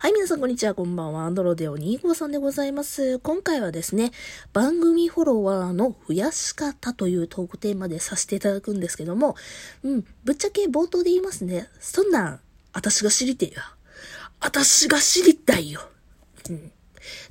はい、皆さんこんにちは、こんばんは。アンドロデオ2号さんでございます。今回はですね、番組フォロワーの増やし方というトークテーマでさせていただくんですけども、うん、ぶっちゃけ冒頭で言いますね。そんなん、私が知りてえよ。私が知りたいよ。うん。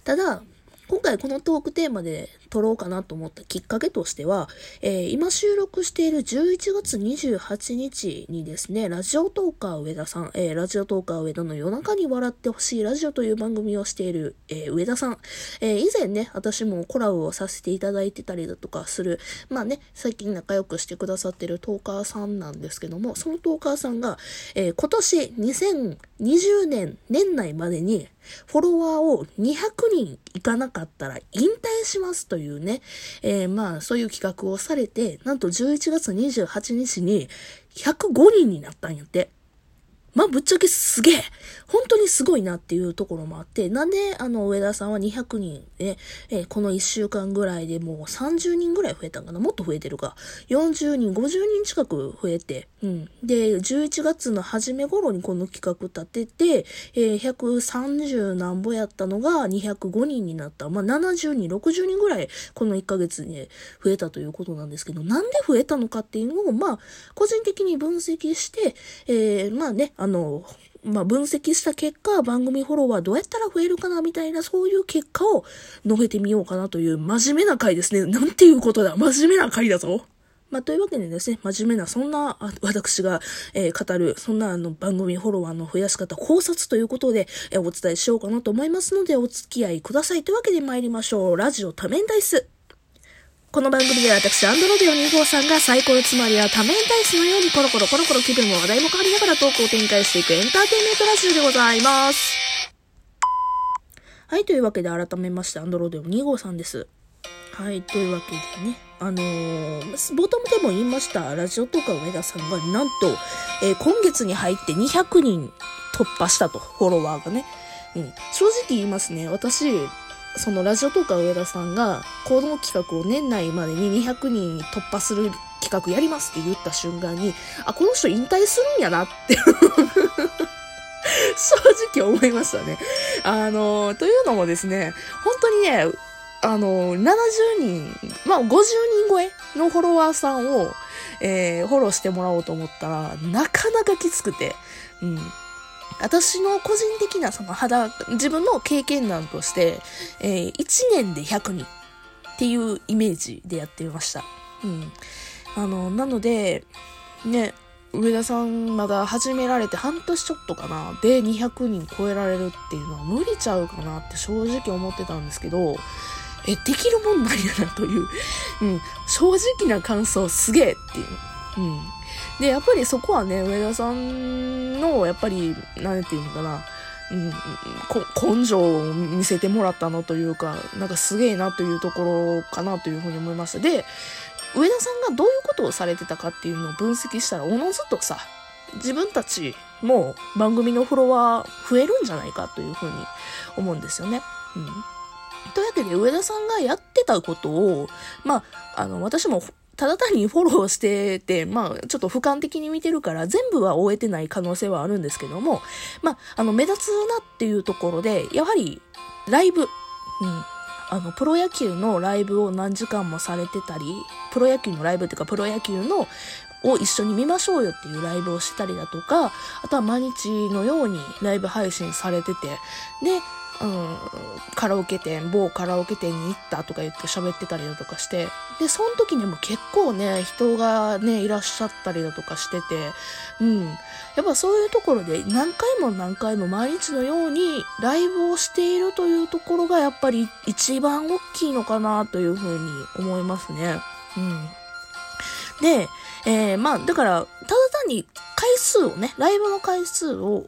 ただ、今回このトークテーマで撮ろうかなと思ったきっかけとしては、えー、今収録している11月28日にですね、ラジオトーカー上田さん、えー、ラジオトーカー上田の夜中に笑ってほしいラジオという番組をしている、えー、上田さん、え以前ね、私もコラボをさせていただいてたりだとかする、まあね、最近仲良くしてくださってるトーカーさんなんですけども、そのトーカーさんが、え今年2020年年内までにフォロワーを200人いかなかったら引退しますとというね、えー、まあそういう企画をされて、なんと11月28日に105人になったんやって。まあ、ぶっちゃけすげえ本当にすごいなっていうところもあって、なんで、あの、上田さんは200人で、え、この1週間ぐらいでもう30人ぐらい増えたんかな？もっと増えてるか。40人、50人近く増えて、うん。で、11月の初め頃にこの企画立てて、えー、130何ぼやったのが205人になった。まあ、70人、60人ぐらい、この1ヶ月に増えたということなんですけど、なんで増えたのかっていうのを、まあ、個人的に分析して、えー、まあね、あの、まあ、分析した結果、番組フォロワーどうやったら増えるかなみたいな、そういう結果を述べてみようかなという真面目な回ですね。なんていうことだ。真面目な回だぞ。まあ、というわけでですね、真面目な、そんな、私が、えー、語る、そんなあの番組フォロワーの増やし方、考察ということで、えー、お伝えしようかなと思いますので、お付き合いください。というわけで参りましょう。ラジオ多面ダイス。この番組では私、アンドロデオ2号さんがサイコロつまりは多面体質のようにコロコロコロコロ気分も話題も変わりながらトークを展開していくエンターテインメントラジオでございます。はい、というわけで改めまして、アンドロデオ2号さんです。はい、というわけでね、あのー、冒頭でも言いました、ラジオとか上田さんが、なんと、えー、今月に入って200人突破したと、フォロワーがね。うん、正直言いますね、私、そのラジオとか上田さんが、行動企画を年内までに200人突破する企画やりますって言った瞬間に、あ、この人引退するんやなって 正直思いましたね。あの、というのもですね、本当にね、あの、70人、まあ50人超えのフォロワーさんを、えー、フォローしてもらおうと思ったら、なかなかきつくて、うん。私の個人的なその肌、自分の経験談として、えー、1年で100人っていうイメージでやってみました。うん。あの、なので、ね、上田さんまだ始められて半年ちょっとかな、で200人超えられるっていうのは無理ちゃうかなって正直思ってたんですけど、え、できるもんなんやなという、うん、正直な感想すげえっていう。うん。で、やっぱりそこはね、上田さんの、やっぱり、なんていうのかな、うん、根性を見せてもらったのというか、なんかすげえなというところかなというふうに思いました。で、上田さんがどういうことをされてたかっていうのを分析したら、おのずとさ、自分たちも番組のフォロワー増えるんじゃないかというふうに思うんですよね。うん。というわけで、上田さんがやってたことを、まあ、あの、私もただ単にフォローしてて、まあ、ちょっと俯瞰的に見てるから、全部は終えてない可能性はあるんですけども、まあ、あの、目立つなっていうところで、やはり、ライブ、うん、あの、プロ野球のライブを何時間もされてたり、プロ野球のライブっていうか、プロ野球のを一緒に見ましょうよっていうライブをしたりだとか、あとは毎日のようにライブ配信されてて、で、うん、カラオケ店、某カラオケ店に行ったとか言って喋ってたりだとかして、で、その時にも結構ね、人がね、いらっしゃったりだとかしてて、うん。やっぱそういうところで何回も何回も毎日のようにライブをしているというところがやっぱり一番大きいのかなというふうに思いますね。うん。で、えー、まあ、だから、ただ単に回数をね、ライブの回数を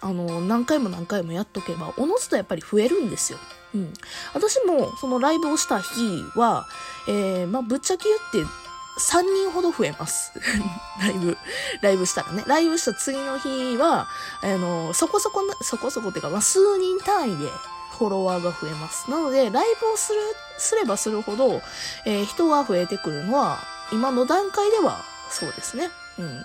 あの、何回も何回もやっとけば、おのずとやっぱり増えるんですよ。うん。私も、そのライブをした日は、えー、まあ、ぶっちゃけ言って、3人ほど増えます。ライブ、ライブしたらね。ライブした次の日は、あの、そこそこ、そこそこっていうか、まあ、数人単位でフォロワーが増えます。なので、ライブをする、すればするほど、えー、人が増えてくるのは、今の段階ではそうですね。うん。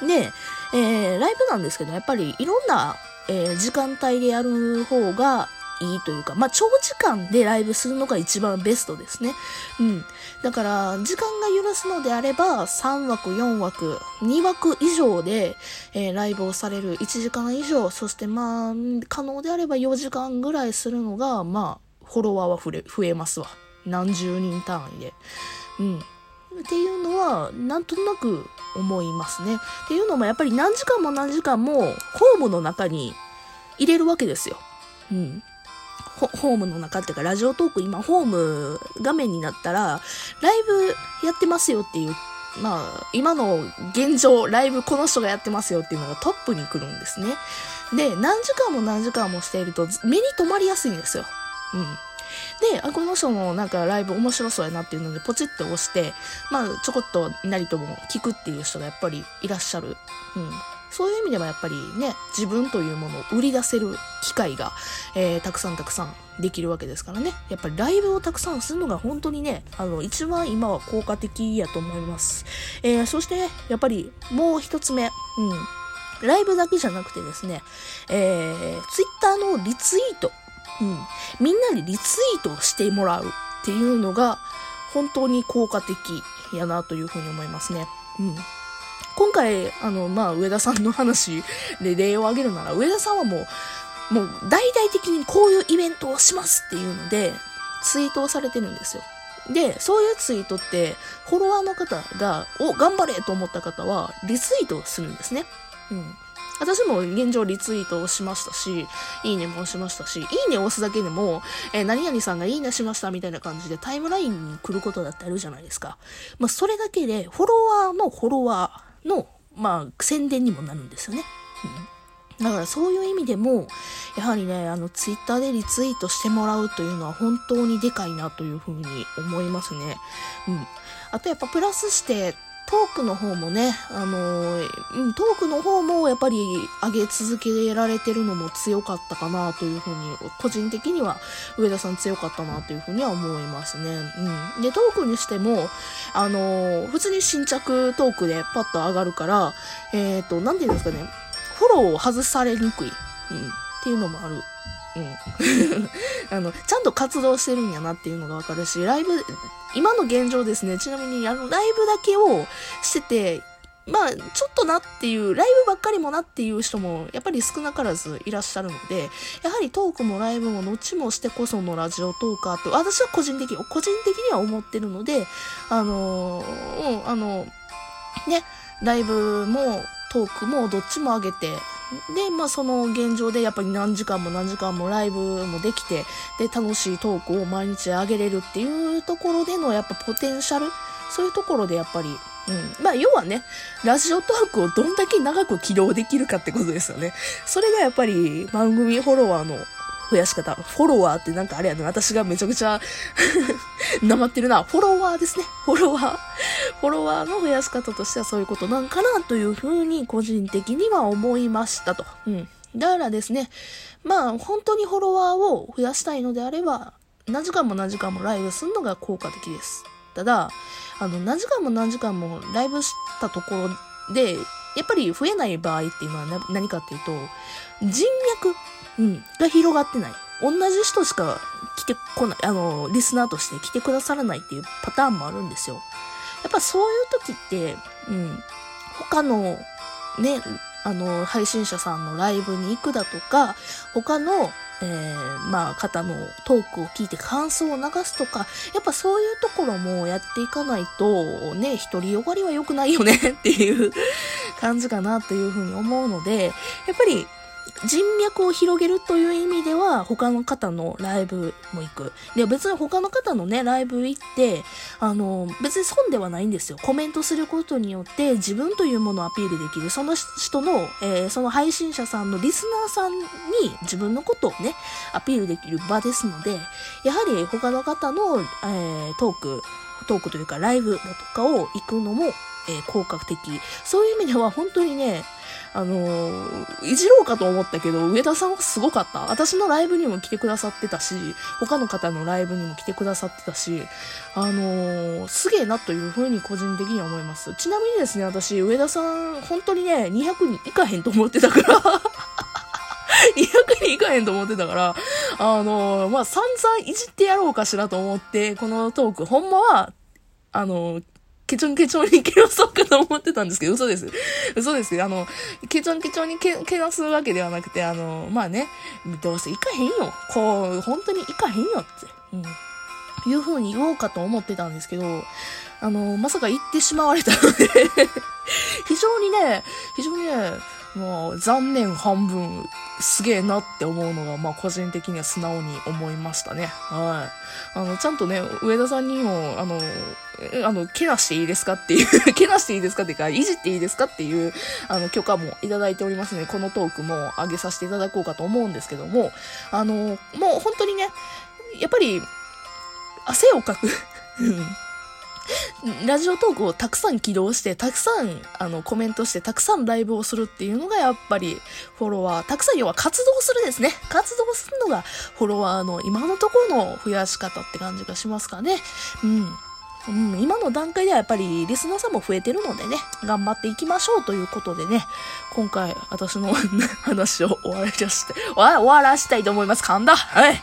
で、えー、ライブなんですけど、やっぱりいろんなえー、時間帯でやる方がいいというか、まあ、長時間でライブするのが一番ベストですね。うん。だから、時間が許すのであれば、3枠、4枠、2枠以上で、えー、ライブをされる1時間以上、そしてまあ、可能であれば4時間ぐらいするのが、まあ、フォロワーは増え増えますわ。何十人単位で。うん。っていうのは、なんとなく思いますね。っていうのも、やっぱり何時間も何時間も、ホームの中に入れるわけですよ。うん。ホームの中っていうか、ラジオトーク今、ホーム画面になったら、ライブやってますよっていう、まあ、今の現状、ライブこの人がやってますよっていうのがトップに来るんですね。で、何時間も何時間もしていると、目に留まりやすいんですよ。うん。で、あ、この人のなんかライブ面白そうやなっていうので、ポチって押して、まあ、ちょこっとなりとも聞くっていう人がやっぱりいらっしゃる。うん。そういう意味ではやっぱりね、自分というものを売り出せる機会が、えー、たくさんたくさんできるわけですからね。やっぱりライブをたくさんするのが本当にね、あの、一番今は効果的やと思います。えー、そして、ねやっぱりもう一つ目、うん。ライブだけじゃなくてですね、えー、ツイッターのリツイート。うん。みんなにリツイートしてもらうっていうのが、本当に効果的やなというふうに思いますね。うん。今回、あの、まあ、上田さんの話で例を挙げるなら、上田さんはもう、もう大々的にこういうイベントをしますっていうので、ツイートをされてるんですよ。で、そういうツイートって、フォロワーの方が、お、頑張れと思った方は、リツイートするんですね。うん。私も現状リツイートをしましたし、いいねもしましたし、いいねを押すだけでも、えー、何々さんがいいねしましたみたいな感じでタイムラインに来ることだってあるじゃないですか。まあ、それだけで、フォロワーのフォロワーの、まあ、宣伝にもなるんですよね。うん。だからそういう意味でも、やはりね、あの、ツイッターでリツイートしてもらうというのは本当にでかいなというふうに思いますね。うん。あとやっぱプラスして、トークの方もね、あのー、うん、トークの方もやっぱり上げ続けられてるのも強かったかなというふうに、個人的には上田さん強かったなというふうには思いますね。うん。で、トークにしても、あのー、普通に新着トークでパッと上がるから、えっ、ー、と、なんていうんですかね、フォローを外されにくい。うん。っていうのもある。うん。あの、ちゃんと活動してるんやなっていうのがわかるし、ライブ、今の現状ですね、ちなみにあの、ライブだけをしてて、まあ、ちょっとなっていう、ライブばっかりもなっていう人も、やっぱり少なからずいらっしゃるので、やはりトークもライブもどっちもしてこそのラジオトーカーって、私は個人的、個人的には思ってるので、あのー、うん、あの、ね、ライブもトークもどっちも上げて、で、まあその現状でやっぱり何時間も何時間もライブもできて、で、楽しいトークを毎日上げれるっていうところでのやっぱポテンシャル、そういうところでやっぱり、うん。まあ要はね、ラジオトークをどんだけ長く起動できるかってことですよね。それがやっぱり番組フォロワーの増やし方。フォロワーってなんかあれやね、私がめちゃくちゃ なまってるな。フォロワーですね。フォロワー。フォロワーの増やし方としてはそういうことなんかなというふうに個人的には思いましたと。うん。だからですね、まあ本当にフォロワーを増やしたいのであれば、何時間も何時間もライブするのが効果的です。ただ、あの、何時間も何時間もライブしたところで、やっぱり増えない場合っていうのは何かっていうと、人脈うん、が広がってない。同じ人しか来てこない、あの、リスナーとして来てくださらないっていうパターンもあるんですよ。やっぱそういう時って、うん、他の、ね、あの、配信者さんのライブに行くだとか、他の、えー、まあ、方のトークを聞いて感想を流すとか、やっぱそういうところもやっていかないと、ね、独りよがりは良くないよねっていう感じかなというふうに思うので、やっぱり、人脈を広げるという意味では、他の方のライブも行く。で、別に他の方のね、ライブ行って、あの、別に損ではないんですよ。コメントすることによって自分というものをアピールできる。その人の、えー、その配信者さんのリスナーさんに自分のことをね、アピールできる場ですので、やはり他の方の、えー、トーク、トークというかライブだとかを行くのも、えー、効果的。そういう意味では本当にね、あのー、いじろうかと思ったけど、上田さんはすごかった。私のライブにも来てくださってたし、他の方のライブにも来てくださってたし、あのー、すげえなというふうに個人的には思います。ちなみにですね、私、上田さん、本当にね、200人いかへんと思ってたから 200人いかへんと思ってたから、あの、まあ、散々いじってやろうかしらと思って、このトーク、ほんまは、あの、ケチョンケチョンにけなそうかと思ってたんですけど、嘘です。嘘です。あの、ケチョンケチョンにけけなすわけではなくて、あの、まあね、どうせ行かへんよ。こう、本当に行かへんよって。うん。いう風に言おうかと思ってたんですけど、あの、まさか行ってしまわれたので、非常にね、非常にね、もう残念半分、すげえなって思うのが、まあ個人的には素直に思いましたね。はい。あの、ちゃんとね、上田さんにも、あの、あの、けなしていいですかっていう、けなしていいですかっていうか、いじっていいですかっていう、あの、許可もいただいておりますので、このトークも上げさせていただこうかと思うんですけども、あの、もう本当にね、やっぱり、汗をかく。うん ラジオトークをたくさん起動して、たくさん、あの、コメントして、たくさんライブをするっていうのが、やっぱり、フォロワー、たくさん、要は活動するですね。活動するのが、フォロワーの今のところの増やし方って感じがしますかね。うん。うん、今の段階ではやっぱりリスナーさんも増えてるのでね、頑張っていきましょうということでね、今回私の 話を終わらしたして、終わらしたいと思います。噛んだはい。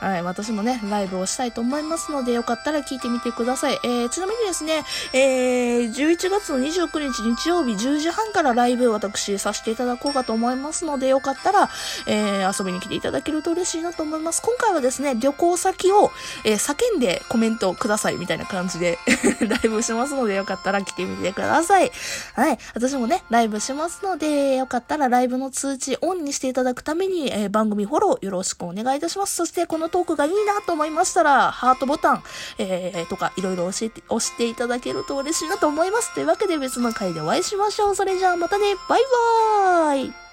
はい、私もね、ライブをしたいと思いますので、よかったら聞いてみてください。えー、ちなみにですね、えー、11月の29日日曜日10時半からライブ私させていただこうかと思いますので、よかったら、えー、遊びに来ていただけると嬉しいなと思います。今回はですね、旅行先を、えー、叫んでコメントくださいみたいな感じで ライブしますので、よかったら来てみてください。はい、私もね、ライブしますので、よかったらライブの通知オンにしていただくために、えー、番組フォローよろしくお願いいたします。そして、このトークがいいなと思いましたら、ハートボタン、えー、とか、いろいろ教えて、押していただけると嬉しいなと思います。というわけで別の回でお会いしましょう。それじゃあまたね、バイバーイ